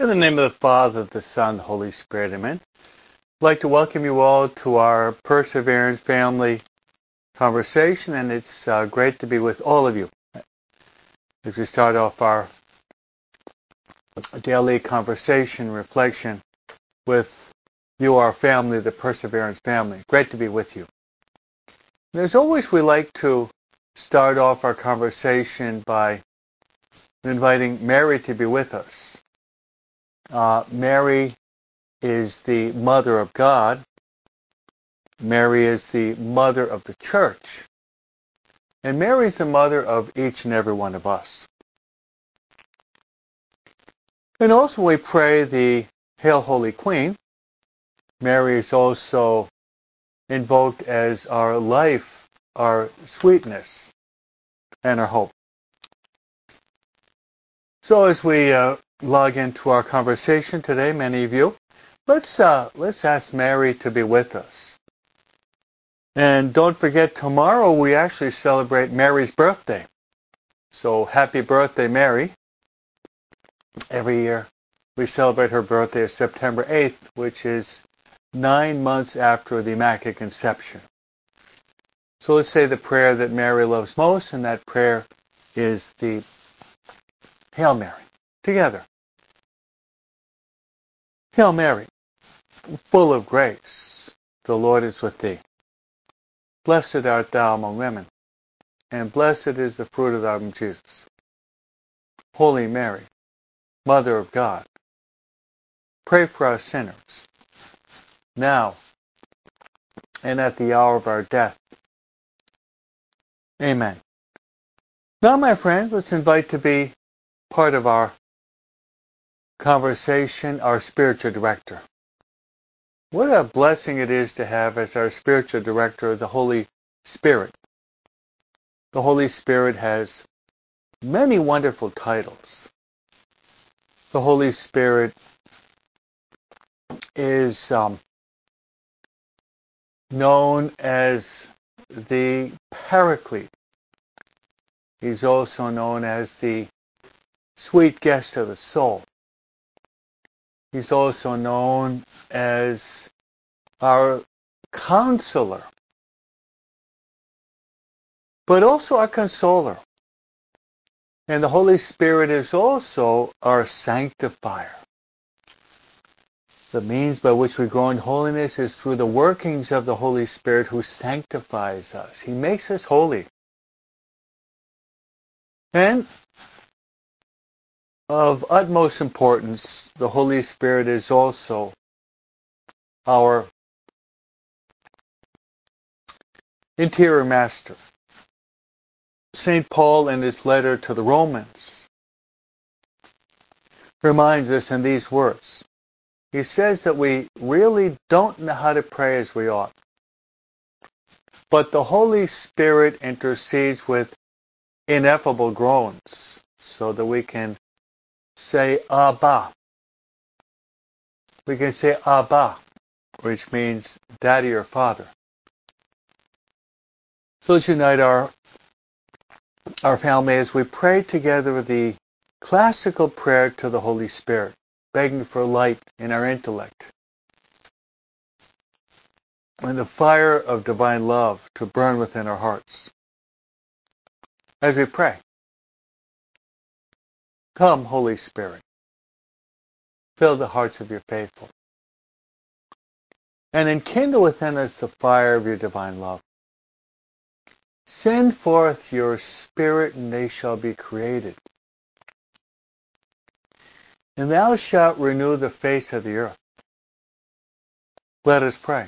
In the name of the Father, the Son, the Holy Spirit, amen. I'd like to welcome you all to our Perseverance family conversation, and it's uh, great to be with all of you as we start off our daily conversation, reflection with you, our family, the Perseverance family. Great to be with you. And as always, we like to start off our conversation by inviting Mary to be with us. Uh, Mary is the mother of God. Mary is the mother of the church. And Mary is the mother of each and every one of us. And also we pray the Hail Holy Queen. Mary is also invoked as our life, our sweetness, and our hope. So as we uh, log into our conversation today, many of you. Let's uh, let's ask Mary to be with us. And don't forget, tomorrow we actually celebrate Mary's birthday. So happy birthday, Mary. Every year we celebrate her birthday of September 8th, which is nine months after the Immaculate Conception. So let's say the prayer that Mary loves most, and that prayer is the Hail Mary together. Hail Mary, full of grace, the Lord is with thee. Blessed art thou among women, and blessed is the fruit of thy womb, Jesus. Holy Mary, Mother of God, pray for us sinners, now and at the hour of our death. Amen. Now, my friends, let's invite to be part of our conversation, our spiritual director. What a blessing it is to have as our spiritual director the Holy Spirit. The Holy Spirit has many wonderful titles. The Holy Spirit is um, known as the Paraclete. He's also known as the sweet guest of the soul. He's also known as our counselor, but also our consoler. And the Holy Spirit is also our sanctifier. The means by which we grow in holiness is through the workings of the Holy Spirit who sanctifies us. He makes us holy. And of utmost importance, the Holy Spirit is also our interior master. St. Paul in his letter to the Romans reminds us in these words. He says that we really don't know how to pray as we ought. But the Holy Spirit intercedes with ineffable groans so that we can say Abba. We can say Abba, which means daddy or father. So let's unite our our family as we pray together the classical prayer to the Holy Spirit, begging for light in our intellect and the fire of divine love to burn within our hearts. As we pray, Come, Holy Spirit, fill the hearts of your faithful, and enkindle within us the fire of your divine love. Send forth your Spirit, and they shall be created. And thou shalt renew the face of the earth. Let us pray.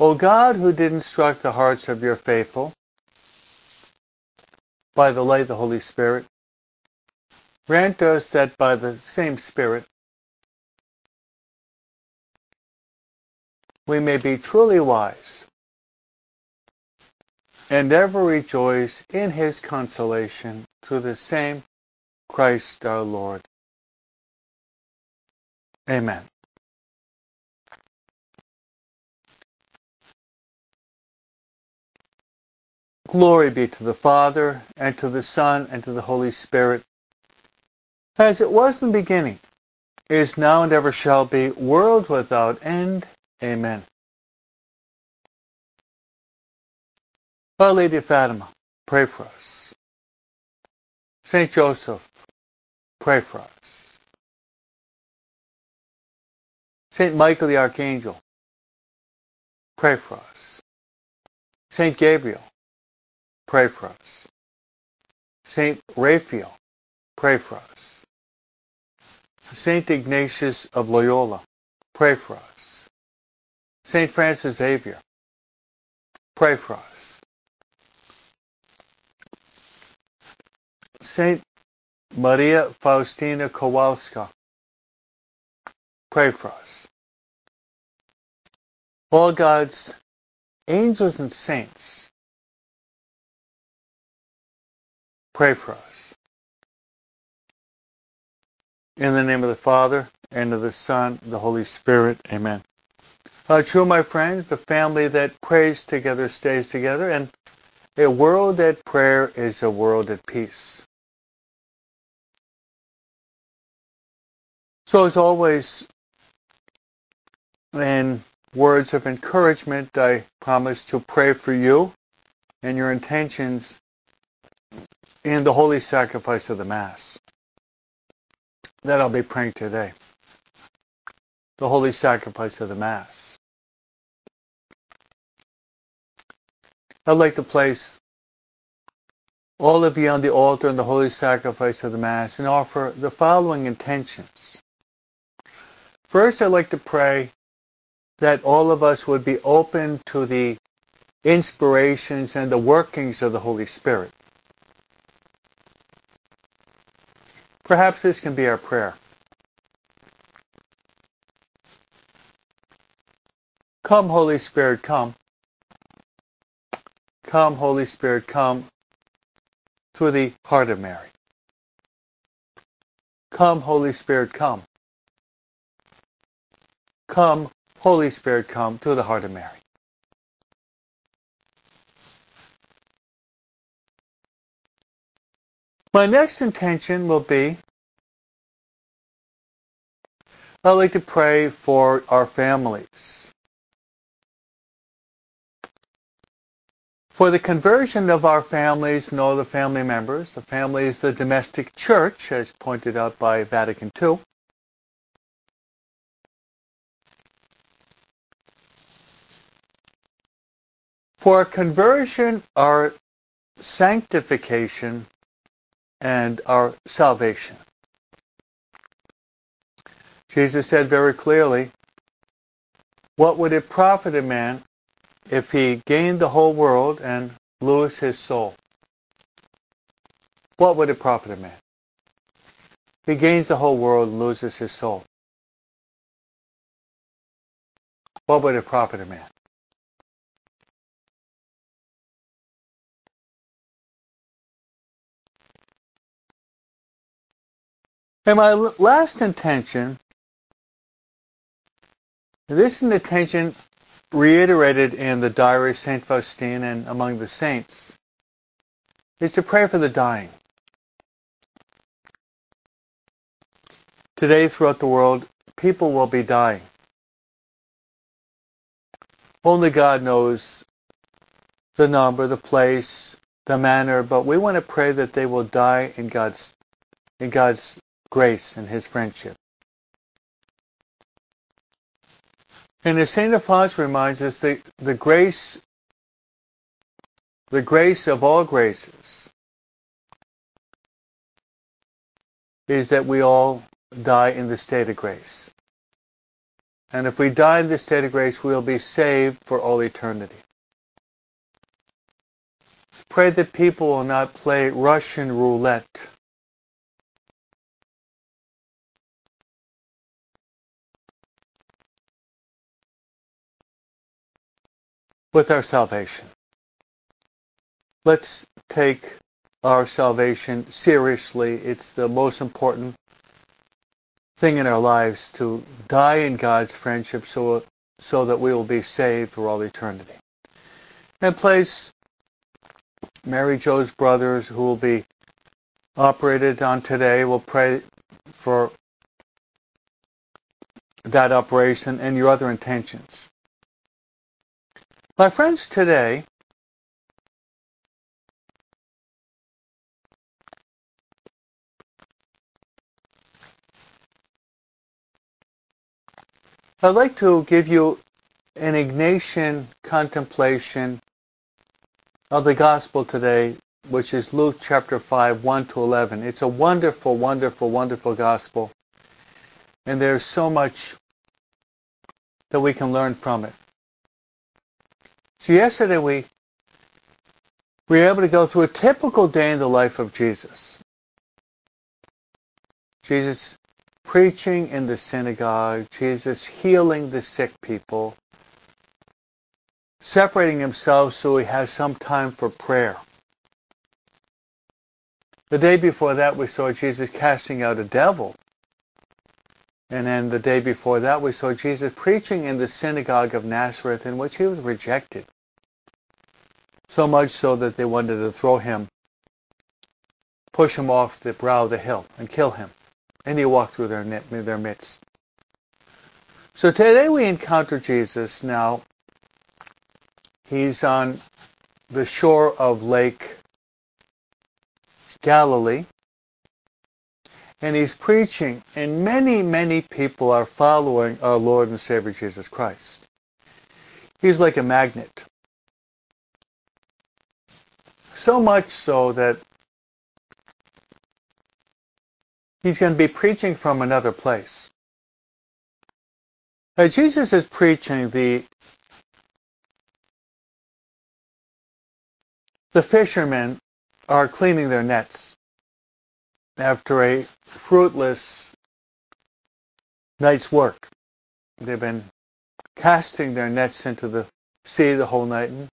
O God, who did instruct the hearts of your faithful by the light of the Holy Spirit, Grant us that by the same Spirit we may be truly wise and ever rejoice in his consolation through the same Christ our Lord. Amen. Glory be to the Father, and to the Son, and to the Holy Spirit, as it was in the beginning, is now and ever shall be, world without end. Amen. Our Lady of Fatima, pray for us. Saint Joseph, pray for us. Saint Michael the Archangel, pray for us. Saint Gabriel, pray for us. Saint Raphael, pray for us. Saint Ignatius of Loyola, pray for us. Saint Francis Xavier, pray for us. Saint Maria Faustina Kowalska, pray for us. All God's angels and saints, pray for us. In the name of the Father, and of the Son, and the Holy Spirit. Amen. Uh, true, my friends, the family that prays together stays together, and a world at prayer is a world at peace. So, as always, in words of encouragement, I promise to pray for you and your intentions in the holy sacrifice of the Mass that I'll be praying today. The holy sacrifice of the Mass. I'd like to place all of you on the altar in the holy sacrifice of the Mass and offer the following intentions. First, I'd like to pray that all of us would be open to the inspirations and the workings of the Holy Spirit. Perhaps this can be our prayer. Come, Holy Spirit, come. Come, Holy Spirit, come to the heart of Mary. Come, Holy Spirit, come. Come, Holy Spirit, come to the heart of Mary. My next intention will be I'd like to pray for our families. For the conversion of our families and all the family members, the family is the domestic church, as pointed out by Vatican II. For conversion, our sanctification, and our salvation. Jesus said very clearly, what would it profit a man if he gained the whole world and lose his soul? What would it profit a man? He gains the whole world and loses his soul. What would it profit a man? And my last intention, this is an intention reiterated in the diary of St. Faustina and among the saints, is to pray for the dying. Today throughout the world, people will be dying. Only God knows the number, the place, the manner, but we want to pray that they will die in God's in God's grace and his friendship. And as St. Alphonse reminds us, the, the grace, the grace of all graces is that we all die in the state of grace. And if we die in the state of grace, we'll be saved for all eternity. Pray that people will not play Russian roulette with our salvation. Let's take our salvation seriously. It's the most important thing in our lives to die in God's friendship so, so that we will be saved for all eternity. And place Mary Jo's brothers who will be operated on today. We'll pray for that operation and your other intentions. My friends, today, I'd like to give you an Ignatian contemplation of the gospel today, which is Luke chapter 5, 1 to 11. It's a wonderful, wonderful, wonderful gospel. And there's so much that we can learn from it. So yesterday we, we were able to go through a typical day in the life of Jesus. Jesus preaching in the synagogue, Jesus healing the sick people, separating himself so he has some time for prayer. The day before that, we saw Jesus casting out a devil. And then the day before that, we saw Jesus preaching in the synagogue of Nazareth, in which he was rejected. So much so that they wanted to throw him, push him off the brow of the hill, and kill him and he walked through their, their midst. So today we encounter Jesus now. He's on the shore of Lake Galilee. And he's preaching, and many, many people are following our Lord and Savior Jesus Christ. He's like a magnet. So much so that He's going to be preaching from another place. Now, Jesus is preaching, the the fishermen are cleaning their nets after a fruitless night's work. They've been casting their nets into the sea the whole night and,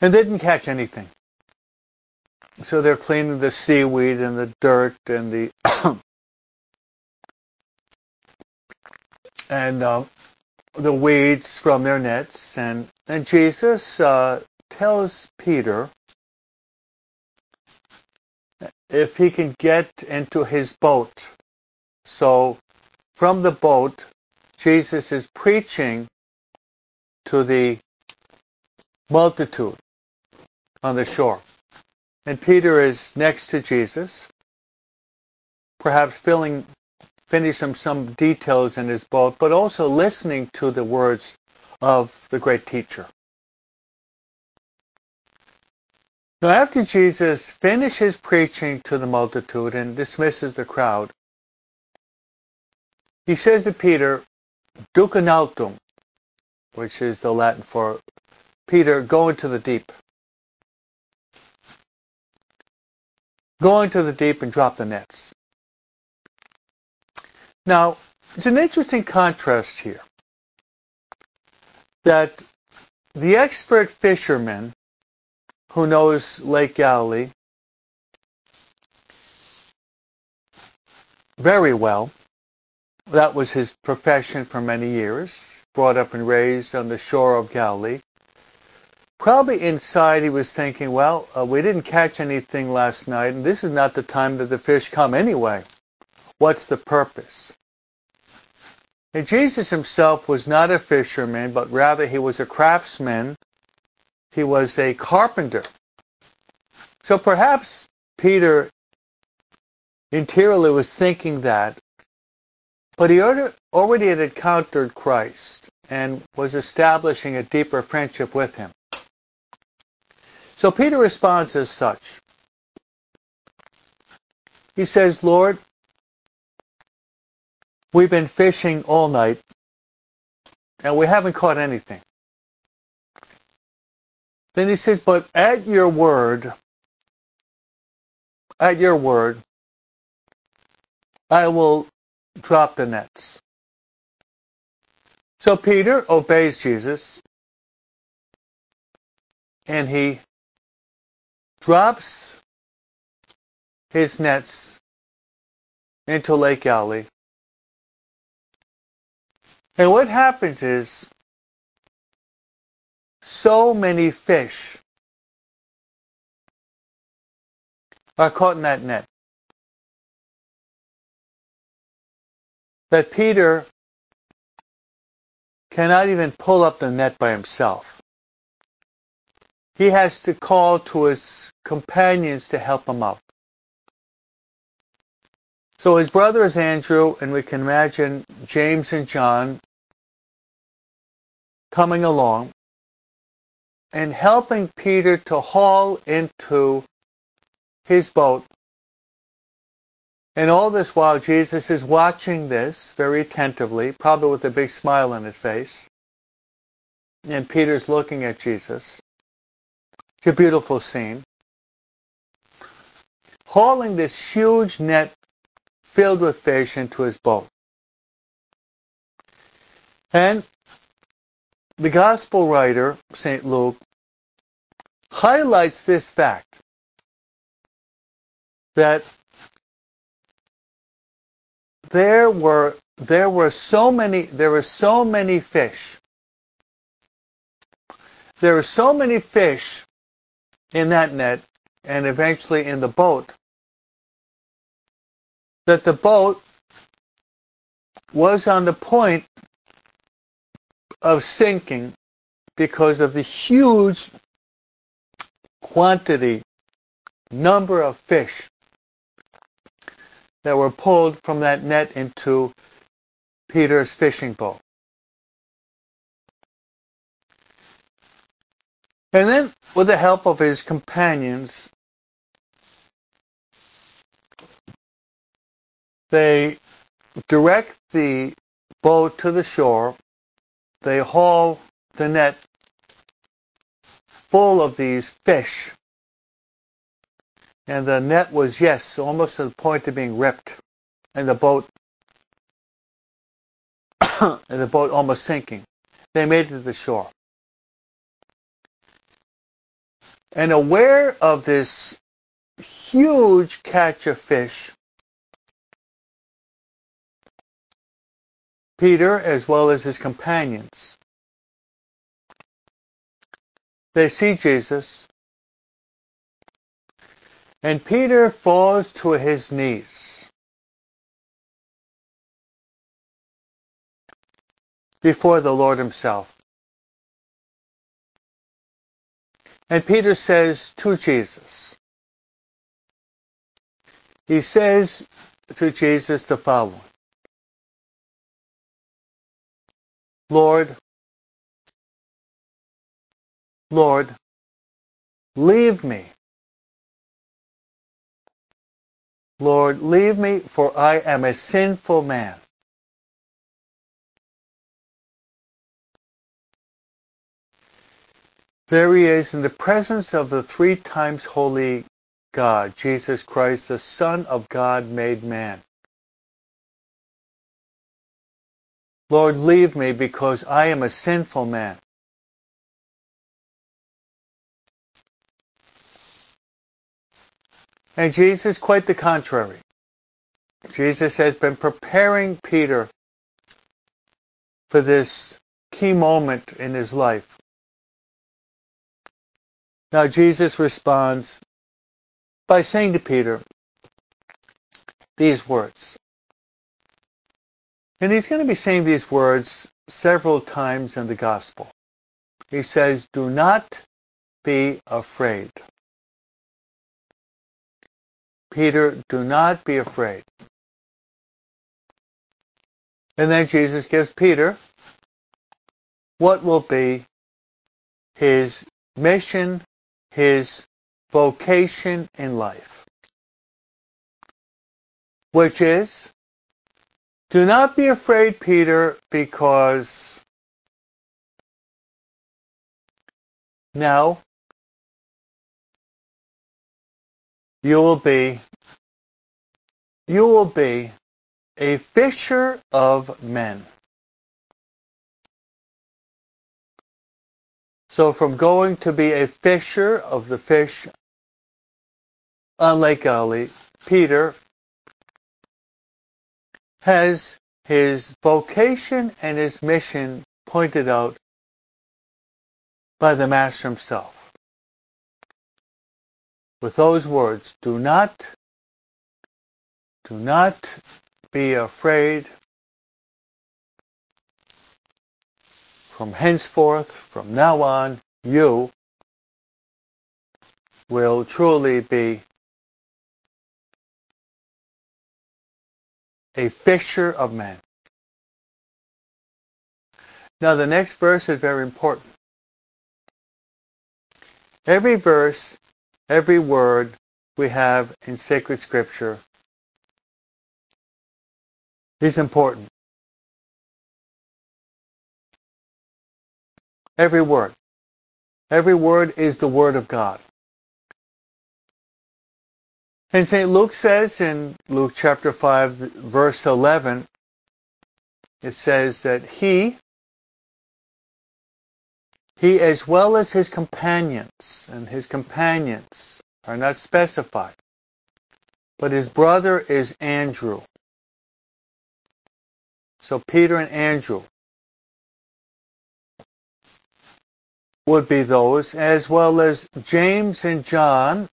and they didn't catch anything. So they're cleaning the seaweed and the dirt and the and uh, the weeds from their nets. And and Jesus uh, tells Peter if he can get into his boat. So from the boat, Jesus is preaching to the multitude on the shore. And Peter is next to Jesus, perhaps filling, finishing some details in his boat, but also listening to the words of the great teacher. Now, after Jesus finishes preaching to the multitude and dismisses the crowd, he says to Peter, Duc in altum, which is the Latin for Peter, go into the deep. Go into the deep and drop the nets. Now, it's an interesting contrast here that the expert fisherman who knows Lake Galilee very well, that was his profession for many years, brought up and raised on the shore of Galilee, Probably inside he was thinking, well, uh, we didn't catch anything last night, and this is not the time that the fish come anyway. What's the purpose? And Jesus himself was not a fisherman, but rather he was a craftsman. He was a carpenter. So perhaps Peter interiorly was thinking that, but he already had encountered Christ and was establishing a deeper friendship with him. So Peter responds as such. He says, Lord, we've been fishing all night and we haven't caught anything. Then he says, but at your word, at your word, I will drop the nets. So Peter obeys Jesus and he drops his nets into Lake Galilee. And what happens is so many fish are caught in that net. that Peter cannot even pull up the net by himself. He has to call to his companions to help him out. So his brother is Andrew, and we can imagine James and John coming along and helping Peter to haul into his boat. And all this while Jesus is watching this very attentively, probably with a big smile on his face. And Peter's looking at Jesus. It's a beautiful scene. Hauling this huge net filled with fish into his boat. And the gospel writer, St. Luke, highlights this fact that there were there were so many there were so many fish. There were so many fish in that net and eventually in the boat that the boat was on the point of sinking because of the huge quantity, number of fish that were pulled from that net into Peter's fishing boat. And then, with the help of his companions, they direct the boat to the shore they haul the net full of these fish. And the net was, yes, almost to the point of being ripped. And the boat, and the boat almost sinking. They made it to the shore. And aware of this huge catch of fish, Peter as well as his companions. They see Jesus, and Peter falls to his knees before the Lord himself. And Peter says to Jesus, he says to Jesus the following Lord, Lord, leave me. Lord, leave me, for I am a sinful man. There he is in the presence of the three times holy God, Jesus Christ, the Son of God made man. Lord, leave me because I am a sinful man. And Jesus, quite the contrary. Jesus has been preparing Peter for this key moment in his life. Now Jesus responds by saying to Peter these words. And he's going to be saying these words several times in the gospel. He says, do not be afraid. Peter, do not be afraid. And then Jesus gives Peter what will be his mission, his vocation in life, which is do not be afraid, Peter, because now you will be you will be a fisher of men. So from going to be a fisher of the fish on Lake Galilee, Peter has his vocation and his mission pointed out by the Master himself. With those words, do not, do not be afraid from henceforth, from now on, you will truly be a fisher of men. Now the next verse is very important. Every verse, every word we have in sacred scripture is important. Every word. Every word is the word of God. And St. Luke says in Luke chapter 5, verse 11, it says that he, he as well as his companions, and his companions are not specified, but his brother is Andrew. So Peter and Andrew would be those, as well as James and John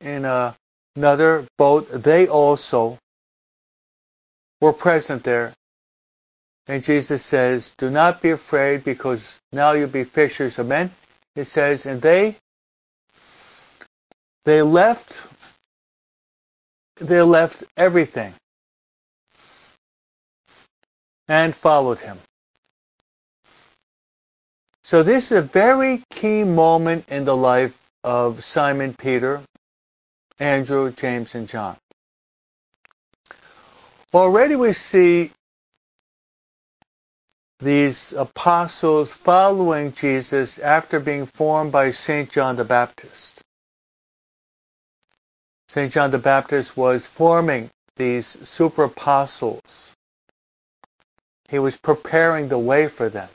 in a, another boat. They also were present there. And Jesus says, do not be afraid because now you'll be fishers of men. It says, and they, they left, they left everything and followed him. So this is a very key moment in the life of Simon Peter, Andrew, James, and John. Already we see these apostles following Jesus after being formed by St. John the Baptist. St. John the Baptist was forming these super apostles. He was preparing the way for them.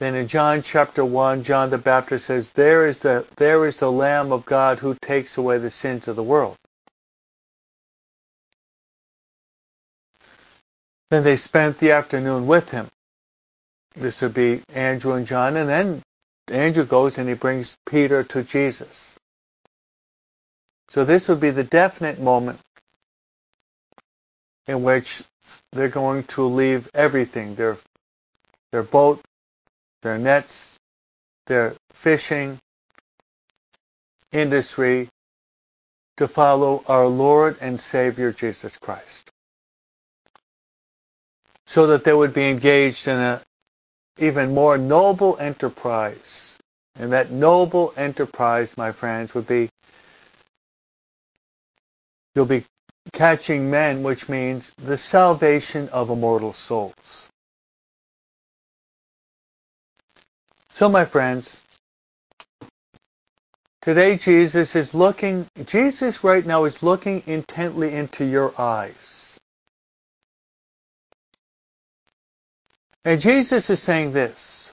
Then in John chapter 1, John the Baptist says, there is, the, there is the Lamb of God who takes away the sins of the world. Then they spent the afternoon with him. This would be Andrew and John, and then Andrew goes and he brings Peter to Jesus. So this would be the definite moment in which they're going to leave everything, their, their boat, their nets, their fishing industry to follow our Lord and Savior Jesus Christ. So that they would be engaged in an even more noble enterprise. And that noble enterprise, my friends, would be you'll be catching men, which means the salvation of immortal souls. So, my friends, today Jesus is looking, Jesus right now is looking intently into your eyes. And Jesus is saying this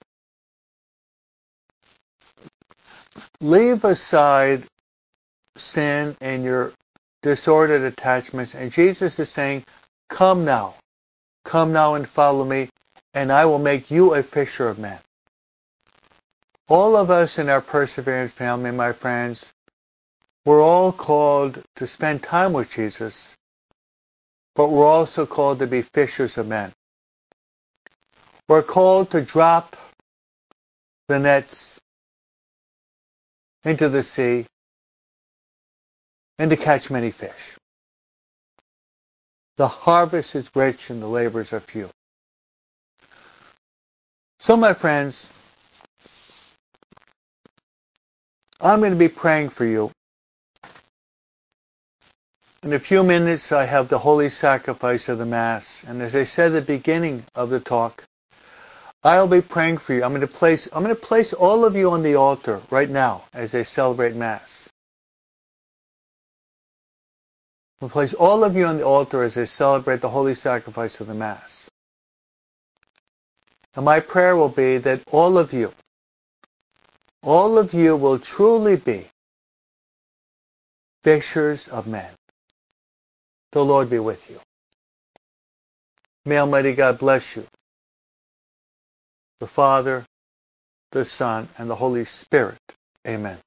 leave aside sin and your disordered attachments, and Jesus is saying, Come now, come now and follow me, and I will make you a fisher of men. All of us in our Perseverance family, my friends, we're all called to spend time with Jesus, but we're also called to be fishers of men. We're called to drop the nets into the sea and to catch many fish. The harvest is rich and the labors are few. So my friends, I'm going to be praying for you. In a few minutes, I have the holy sacrifice of the Mass. And as I said at the beginning of the talk, I'll be praying for you. I'm going to place, I'm going to place all of you on the altar right now as I celebrate Mass. I'll place all of you on the altar as I celebrate the holy sacrifice of the Mass. And my prayer will be that all of you all of you will truly be fishers of men. The Lord be with you. May Almighty God bless you. The Father, the Son, and the Holy Spirit. Amen.